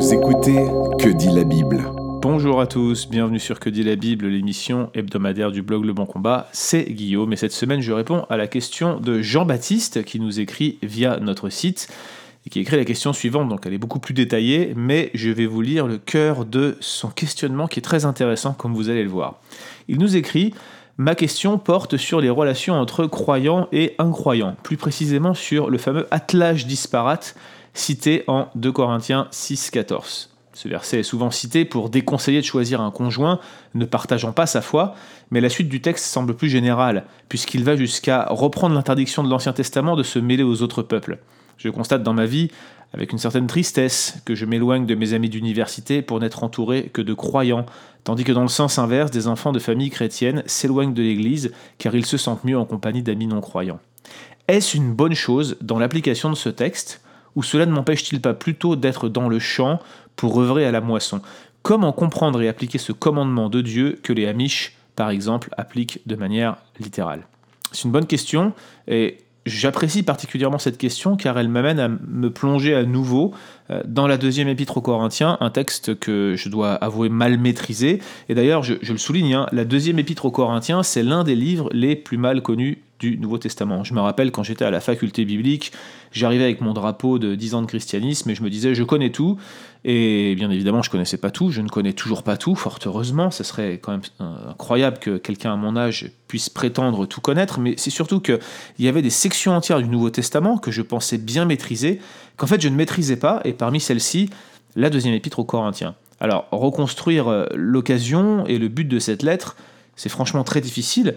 Vous écoutez Que dit la Bible Bonjour à tous, bienvenue sur Que dit la Bible, l'émission hebdomadaire du blog Le Bon Combat. C'est Guillaume et cette semaine je réponds à la question de Jean-Baptiste qui nous écrit via notre site et qui écrit la question suivante, donc elle est beaucoup plus détaillée, mais je vais vous lire le cœur de son questionnement qui est très intéressant comme vous allez le voir. Il nous écrit Ma question porte sur les relations entre croyants et incroyants, plus précisément sur le fameux attelage disparate cité en 2 Corinthiens 6,14. Ce verset est souvent cité pour déconseiller de choisir un conjoint ne partageant pas sa foi, mais la suite du texte semble plus générale, puisqu'il va jusqu'à reprendre l'interdiction de l'Ancien Testament de se mêler aux autres peuples. Je constate dans ma vie, avec une certaine tristesse, que je m'éloigne de mes amis d'université pour n'être entouré que de croyants, tandis que dans le sens inverse, des enfants de familles chrétiennes s'éloignent de l'Église car ils se sentent mieux en compagnie d'amis non croyants. Est-ce une bonne chose dans l'application de ce texte ou cela ne m'empêche-t-il pas plutôt d'être dans le champ pour œuvrer à la moisson? Comment comprendre et appliquer ce commandement de Dieu que les Amish, par exemple, appliquent de manière littérale? C'est une bonne question et J'apprécie particulièrement cette question car elle m'amène à me plonger à nouveau euh, dans la deuxième épître aux Corinthiens, un texte que je dois avouer mal maîtrisé. Et d'ailleurs, je, le souligne, hein, la deuxième épître aux Corinthiens, c'est l'un des livres les plus mal connus du Nouveau Testament. Je me rappelle quand j'étais à la faculté biblique, j'arrivais avec mon drapeau de 10 ans de christianisme et je me disais je connais tout. Et bien évidemment, je connaissais pas tout, je ne connais toujours pas tout, fort heureusement. Ce serait quand même incroyable que quelqu'un à mon âge puisse prétendre tout connaître, mais c'est surtout qu'il y avait des sections entières du Nouveau Testament que je pensais bien maîtriser, qu'en fait je ne maîtrisais pas, et parmi celles-ci, la deuxième épître aux Corinthiens. Alors, reconstruire euh, l'occasion et le but de cette lettre, c'est franchement très difficile, euh,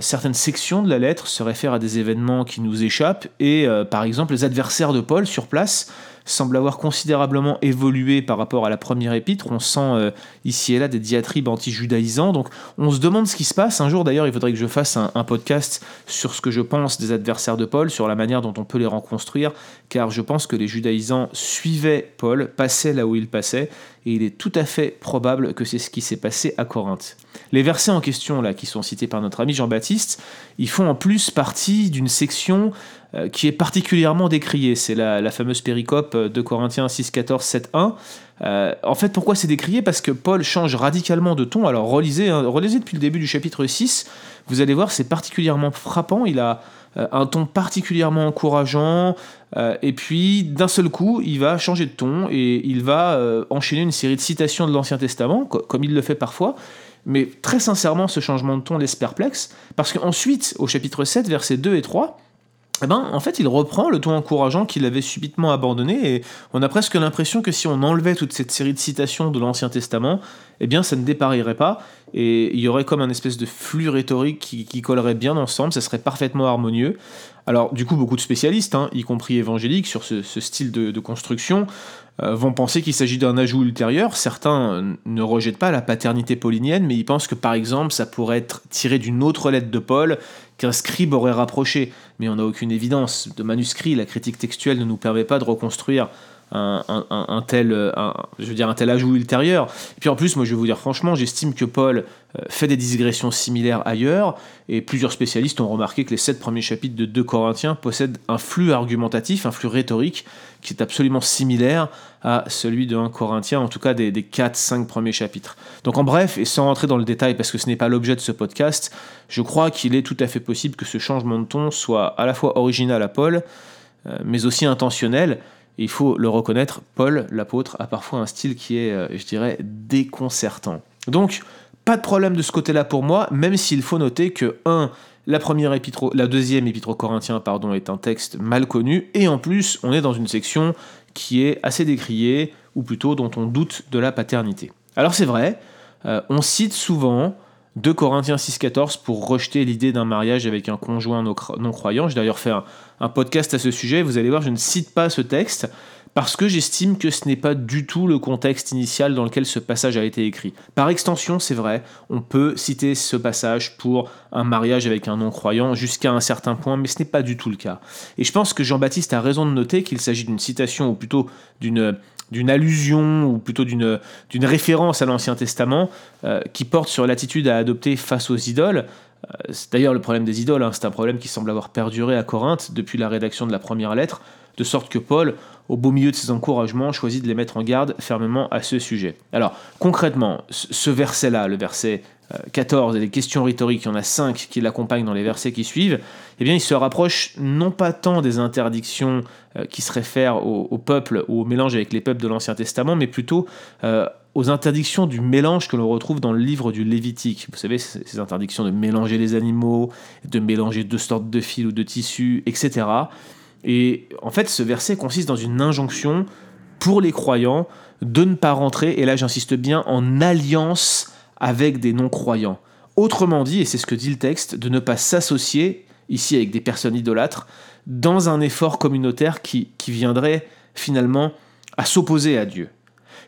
certaines sections de la lettre se réfèrent à des événements qui nous échappent et euh, par exemple les adversaires de Paul sur place semblent avoir considérablement évolué par rapport à la première épître. On sent euh, ici et là des diatribes anti-judaïsants. Donc on se demande ce qui se passe. Un jour d'ailleurs, il faudrait que je fasse un, podcast sur ce que je pense des adversaires de Paul, sur la manière dont on peut les reconstruire, car je pense que les judaïsants suivaient Paul, passaient là où il passait, et il est tout à fait probable que c'est ce qui s'est passé à Corinthe. Les versets en question, là, qui sont cités par notre ami Jean-Baptiste, ils font en plus partie d'une section qui est particulièrement décriée. C'est la, fameuse péricope de Corinthiens 6, 14, 7, 1. en fait, pourquoi c'est décrié? Parce que Paul change radicalement de ton. Alors, relisez, hein, relisez depuis le début du chapitre 6, vous allez voir, c'est particulièrement frappant. Il a euh, un ton particulièrement encourageant, euh, et puis d'un seul coup, il va changer de ton et il va enchaîner une série de citations de l'Ancien Testament, comme il le fait parfois. Mais très sincèrement, ce changement de ton laisse perplexe, parce qu'ensuite, au chapitre 7, versets 2 et 3, eh ben, en fait, il reprend le ton encourageant qu'il avait subitement abandonné, et on a presque l'impression que si on enlevait toute cette série de citations de l'Ancien Testament, eh bien, ça ne déparierait pas, et il y aurait comme un espèce de flux rhétorique qui, collerait bien ensemble, ça serait parfaitement harmonieux. Alors, du coup, beaucoup de spécialistes, hein, y compris évangéliques, sur ce, style de, construction, vont penser qu'il s'agit d'un ajout ultérieur. Certains ne rejettent pas la paternité paulinienne, mais ils pensent que, par exemple, ça pourrait être tiré d'une autre lettre de Paul qu'un scribe aurait rapproché. Mais on n'a aucune évidence de manuscrit. La critique textuelle ne nous permet pas de reconstruire un, tel, je veux dire un tel ajout ultérieur. Et puis en plus, moi je vais vous dire franchement, j'estime que Paul euh, fait des digressions similaires ailleurs, et plusieurs spécialistes ont remarqué que les sept premiers chapitres de 2 Corinthiens possèdent un flux argumentatif, un flux rhétorique, qui est absolument similaire à celui de 1 Corinthiens, en tout cas des, des 4-5 premiers chapitres. Donc en bref, et sans rentrer dans le détail, parce que ce n'est pas l'objet de ce podcast, je crois qu'il est tout à fait possible que ce changement de ton soit à la fois original à Paul, euh, mais aussi intentionnel, il faut le reconnaître, Paul, l'apôtre, a parfois un style qui est, euh, je dirais, déconcertant. Donc, pas de problème de ce côté-là pour moi, même s'il faut noter que, un, la, première la deuxième épître aux Corinthiens pardon, est un texte mal connu, et en plus, on est dans une section qui est assez décriée, ou plutôt dont on doute de la paternité. Alors c'est vrai, euh, on cite souvent 2 Corinthiens 6,14 pour rejeter l'idée d'un mariage avec un conjoint non-croyant. J'ai d'ailleurs fait un, podcast à ce sujet. Vous allez voir, je ne cite pas ce texte parce que j'estime que ce n'est pas du tout le contexte initial dans lequel ce passage a été écrit. Par extension, c'est vrai, on peut citer ce passage pour un mariage avec un non-croyant jusqu'à un certain point, mais ce n'est pas du tout le cas. Et je pense que Jean-Baptiste a raison de noter qu'il s'agit d'une citation, ou plutôt d'une d'une allusion ou plutôt d'une référence à l'Ancien Testament euh, qui porte sur l'attitude à adopter face aux idoles. Euh, c'est d'ailleurs le problème des idoles, hein. c'est un problème qui semble avoir perduré à Corinthe depuis la rédaction de la première lettre, de sorte que Paul, au beau milieu de ces encouragements, choisit de les mettre en garde fermement à ce sujet. Alors, concrètement, ce verset-là, le verset 14 et les questions rhétoriques, il y en a 5 qui l'accompagnent dans les versets qui suivent, eh bien, il se rapproche non pas tant des interdictions euh, qui se réfèrent au, peuple ou au mélange avec les peuples de l'Ancien Testament, mais plutôt euh, aux interdictions du mélange que l'on retrouve dans le livre du Lévitique. Vous savez, ces interdictions de mélanger les animaux, de mélanger deux sortes de fils ou de tissus, etc. Et en fait, ce verset consiste dans une injonction pour les croyants de ne pas rentrer, et là j'insiste bien, en alliance avec des non-croyants. Autrement dit, et c'est ce que dit le texte, de ne pas s'associer, ici avec des personnes idolâtres, dans un effort communautaire qui, viendrait finalement à s'opposer à Dieu.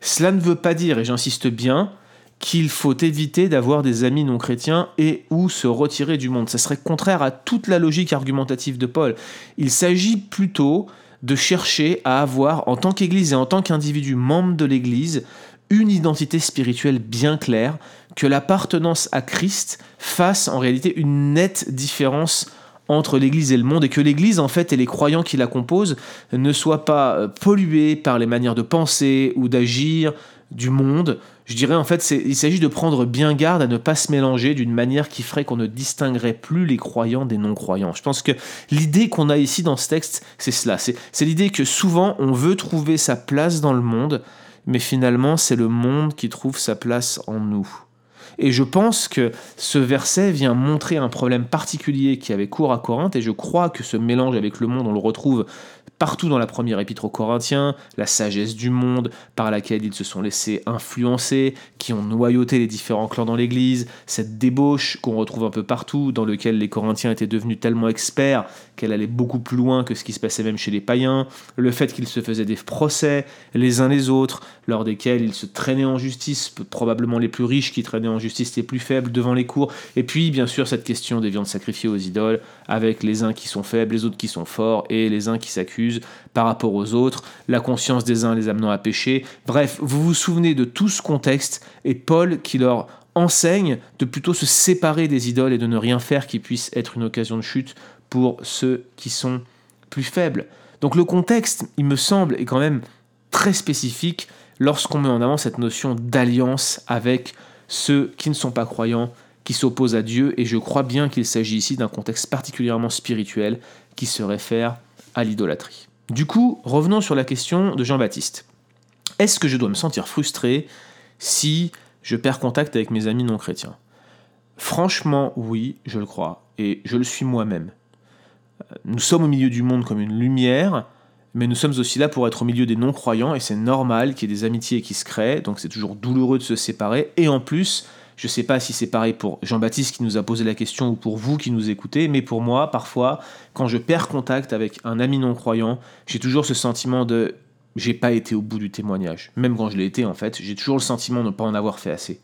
Cela ne veut pas dire, et j'insiste bien, qu'il faut éviter d'avoir des amis non chrétiens et ou se retirer du monde. Ça serait contraire à toute la logique argumentative de Paul. Il s'agit plutôt de chercher à avoir, en tant qu'Église et en tant qu'individu membre de l'Église, une identité spirituelle bien claire, que l'appartenance à Christ fasse en réalité une nette différence entre l'Église et le monde, et que l'Église, en fait, et les croyants qui la composent ne soient pas euh, pollués par les manières de penser ou d'agir du monde. Je dirais, en fait, il s'agit de prendre bien garde à ne pas se mélanger d'une manière qui ferait qu'on ne distinguerait plus les croyants des non-croyants. Je pense que l'idée qu'on a ici dans ce texte, c'est cela. C'est l'idée que souvent, on veut trouver sa place dans le monde, mais finalement c'est le monde qui trouve sa place en nous. Et je pense que ce verset vient montrer un problème particulier qui avait cours à Corinthe, et je crois que ce mélange avec le monde, on le retrouve partout dans la première épître aux Corinthiens, la sagesse du monde par laquelle ils se sont laissés influencer, qui ont noyauté les différents clans dans l'Église, cette débauche qu'on retrouve un peu partout, dans lequel les Corinthiens étaient devenus tellement experts qu'elle allait beaucoup plus loin que ce qui se passait même chez les païens, le fait qu'ils se faisaient des procès les uns les autres, lors desquels ils se traînaient en justice, probablement les plus riches qui traînaient en justice les plus faibles devant les cours, et puis bien sûr cette question des viandes sacrifiées aux idoles, avec les uns qui sont faibles, les autres qui sont forts, et les uns qui s'accusent par rapport aux autres, la conscience des uns les amenant à pécher. Bref, vous vous souvenez de tout ce contexte et Paul qui leur enseigne de plutôt se séparer des idoles et de ne rien faire qui puisse être une occasion de chute pour ceux qui sont plus faibles. Donc le contexte, il me semble, est quand même très spécifique lorsqu'on met en avant cette notion d'alliance avec ceux qui ne sont pas croyants, qui s'opposent à Dieu, et je crois bien qu'il s'agit ici d'un contexte particulièrement spirituel qui se réfère à l'idolâtrie. Du coup, revenons sur la question de Jean-Baptiste. Est-ce que je dois me sentir frustré si je perds contact avec mes amis non chrétiens Franchement, oui, je le crois, et je le suis moi-même. Nous sommes au milieu du monde comme une lumière, mais nous sommes aussi là pour être au milieu des non-croyants, et c'est normal qu'il y ait des amitiés qui se créent, donc c'est toujours douloureux de se séparer, et en plus, je ne sais pas si c'est pareil pour Jean-Baptiste qui nous a posé la question ou pour vous qui nous écoutez, mais pour moi, parfois, quand je perds contact avec un ami non-croyant, j'ai toujours ce sentiment de j'ai pas été au bout du témoignage. Même quand je l'ai été, en fait, j'ai toujours le sentiment de ne pas en avoir fait assez.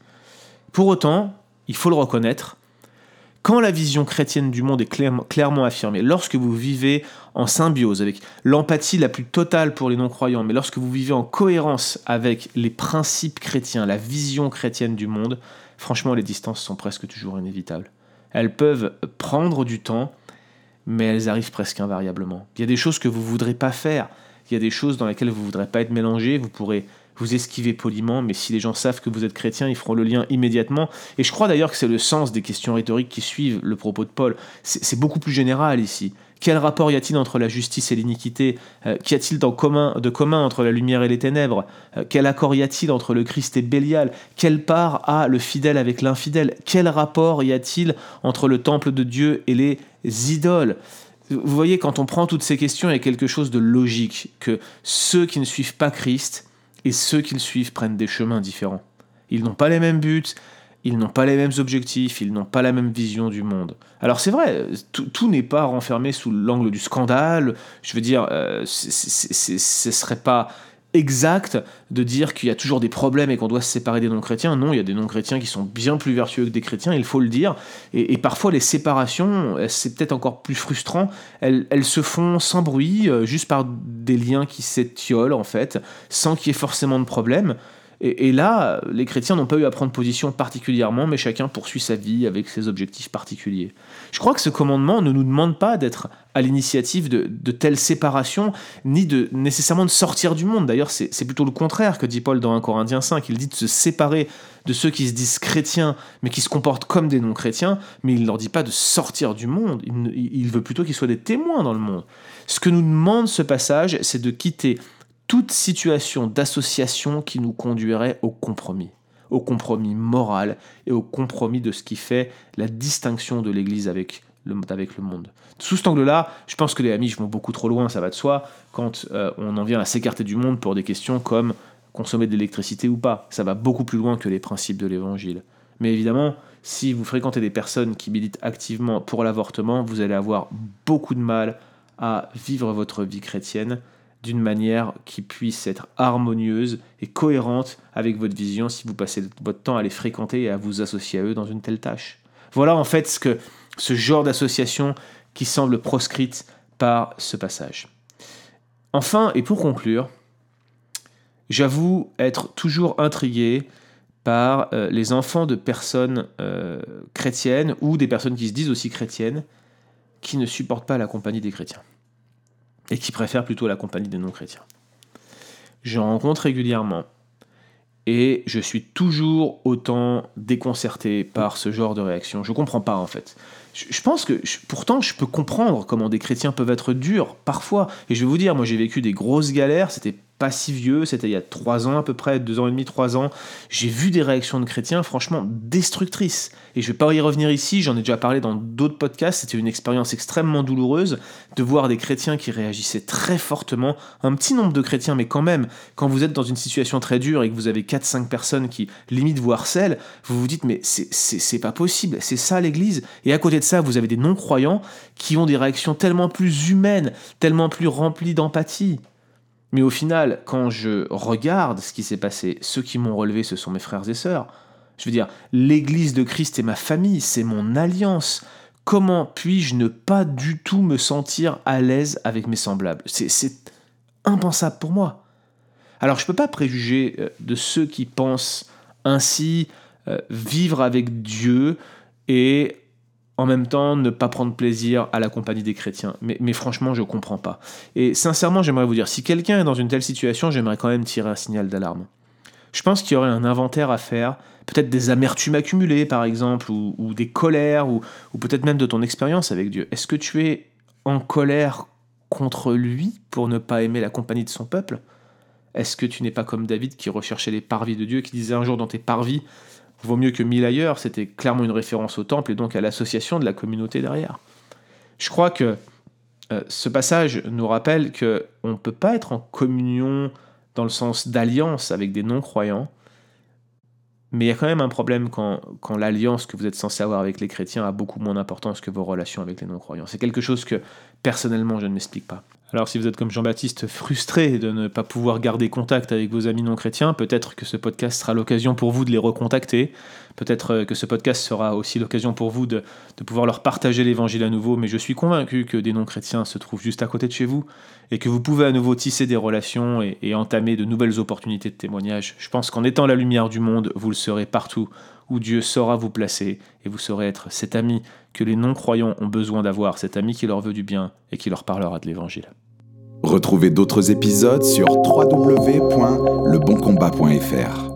Pour autant, il faut le reconnaître, quand la vision chrétienne du monde est clairement affirmée, lorsque vous vivez en symbiose avec l'empathie la plus totale pour les non-croyants, mais lorsque vous vivez en cohérence avec les principes chrétiens, la vision chrétienne du monde, franchement, les distances sont presque toujours inévitables. Elles peuvent prendre du temps, mais elles arrivent presque invariablement. Il y a des choses que vous ne voudrez pas faire, il y a des choses dans lesquelles vous ne voudrez pas être mélangé, vous pourrez vous esquivez poliment, mais si les gens savent que vous êtes chrétien, ils feront le lien immédiatement. Et je crois d'ailleurs que c'est le sens des questions rhétoriques qui suivent le propos de Paul. C'est beaucoup plus général ici. Quel rapport y a-t-il entre la justice et l'iniquité? Euh, Qu'y a-t-il de commun entre la lumière et les ténèbres? Euh, Quel accord y a-t-il entre le Christ et Bélial? Quelle part a le fidèle avec l'infidèle? Quel rapport y a-t-il entre le temple de Dieu et les idoles? Vous voyez, quand on prend toutes ces questions, il y a quelque chose de logique, que ceux qui ne suivent pas Christ et ceux qui le suivent prennent des chemins différents. Ils n'ont pas les mêmes buts, ils n'ont pas les mêmes objectifs, ils n'ont pas la même vision du monde. Alors c'est vrai, tout, n'est pas renfermé sous l'angle du scandale, je veux dire, euh, ce serait pas exact de dire qu'il y a toujours des problèmes et qu'on doit se séparer des non-chrétiens. Non, il y a des non-chrétiens qui sont bien plus vertueux que des chrétiens, il faut le dire. Et, parfois, les séparations, c'est peut-être encore plus frustrant, elles, se font sans bruit, euh, juste par des liens qui s'étiolent, en fait, sans qu'il y ait forcément de problème. Et, là, les chrétiens n'ont pas eu à prendre position particulièrement, mais chacun poursuit sa vie avec ses objectifs particuliers. Je crois que ce commandement ne nous demande pas d'être à l'initiative de, telles séparations, ni de nécessairement de sortir du monde. D'ailleurs, c'est plutôt le contraire que dit Paul dans 1 Corinthiens 5. Il dit de se séparer de ceux qui se disent chrétiens, mais qui se comportent comme des non-chrétiens, mais il ne leur dit pas de sortir du monde. Il veut plutôt qu'ils soient des témoins dans le monde. Ce que nous demande ce passage, c'est de quitter toute situation d'association qui nous conduirait au compromis, au compromis moral et au compromis de ce qui fait la distinction de l'Église avec le, monde. Sous cet angle-là, je pense que les amis vont beaucoup trop loin, ça va de soi, quand euh, on en vient à s'écarter du monde pour des questions comme consommer de l'électricité ou pas. Ça va beaucoup plus loin que les principes de l'Évangile. Mais évidemment, si vous fréquentez des personnes qui militent activement pour l'avortement, vous allez avoir beaucoup de mal à vivre votre vie chrétienne d'une manière qui puisse être harmonieuse et cohérente avec votre vision si vous passez votre temps à les fréquenter et à vous associer à eux dans une telle tâche. Voilà en fait ce, que, ce genre d'association qui semble proscrite par ce passage. Enfin, et pour conclure, j'avoue être toujours intrigué par euh, les enfants de personnes euh, chrétiennes ou des personnes qui se disent aussi chrétiennes qui ne supportent pas la compagnie des chrétiens et qui préfèrent plutôt la compagnie des non-chrétiens. J'en rencontre régulièrement et je suis toujours autant déconcerté par ce genre de réaction. Je comprends pas en fait. Je, pense que pourtant je peux comprendre comment des chrétiens peuvent être durs parfois. Et je vais vous dire, moi j'ai vécu des grosses galères, c'était pas si vieux, c'était il y a trois ans à peu près, deux ans et demi, trois ans. J'ai vu des réactions de chrétiens franchement destructrices. Et je vais pas y revenir ici, j'en ai déjà parlé dans d'autres podcasts, c'était une expérience extrêmement douloureuse de voir des chrétiens qui réagissaient très fortement, un petit nombre de chrétiens, mais quand même, quand vous êtes dans une situation très dure et que vous avez 4-5 personnes qui limite vous harcèlent, vous vous dites mais c'est pas possible, c'est ça l'église. Et à côté de ça, vous avez des non-croyants qui ont des réactions tellement plus humaines, tellement plus remplies d'empathie. Mais au final, quand je regarde ce qui s'est passé, ceux qui m'ont relevé, ce sont mes frères et sœurs. Je veux dire, l'Église de Christ est ma famille, c'est mon alliance. Comment puis-je ne pas du tout me sentir à l'aise avec mes semblables? C'est impensable pour moi. Alors je ne peux pas préjuger euh, de ceux qui pensent ainsi euh, vivre avec Dieu et en même temps ne pas prendre plaisir à la compagnie des chrétiens. Mais, franchement, je comprends pas. Et sincèrement, j'aimerais vous dire, si quelqu'un est dans une telle situation, j'aimerais quand même tirer un signal d'alarme. Je pense qu'il y aurait un inventaire à faire, peut-être des amertumes accumulées par exemple, ou, des colères, ou, ou peut-être même de ton expérience avec Dieu. Est-ce que tu es en colère contre lui pour ne pas aimer la compagnie de son peuple? Est-ce que tu n'es pas comme David qui recherchait les parvis de Dieu, qui disait un jour dans tes parvis, vaut mieux que mille ailleurs, c'était clairement une référence au temple et donc à l'association de la communauté derrière. Je crois que euh, ce passage nous rappelle qu'on ne peut pas être en communion dans le sens d'alliance avec des non-croyants, mais il y a quand même un problème quand, quand l'alliance que vous êtes censé avoir avec les chrétiens a beaucoup moins d'importance que vos relations avec les non-croyants. C'est quelque chose que personnellement je ne m'explique pas. Alors si vous êtes comme Jean-Baptiste frustré de ne pas pouvoir garder contact avec vos amis non chrétiens, peut-être que ce podcast sera l'occasion pour vous de les recontacter, peut-être euh, que ce podcast sera aussi l'occasion pour vous de, pouvoir leur partager l'évangile à nouveau, mais je suis convaincu que des non chrétiens se trouvent juste à côté de chez vous et que vous pouvez à nouveau tisser des relations et, et entamer de nouvelles opportunités de témoignage. Je pense qu'en étant la lumière du monde, vous le serez partout où Dieu saura vous placer et vous saurez être cet ami que les non-croyants ont besoin d'avoir, cet ami qui leur veut du bien et qui leur parlera de l'Évangile. Retrouvez d'autres épisodes sur www.leboncombat.fr.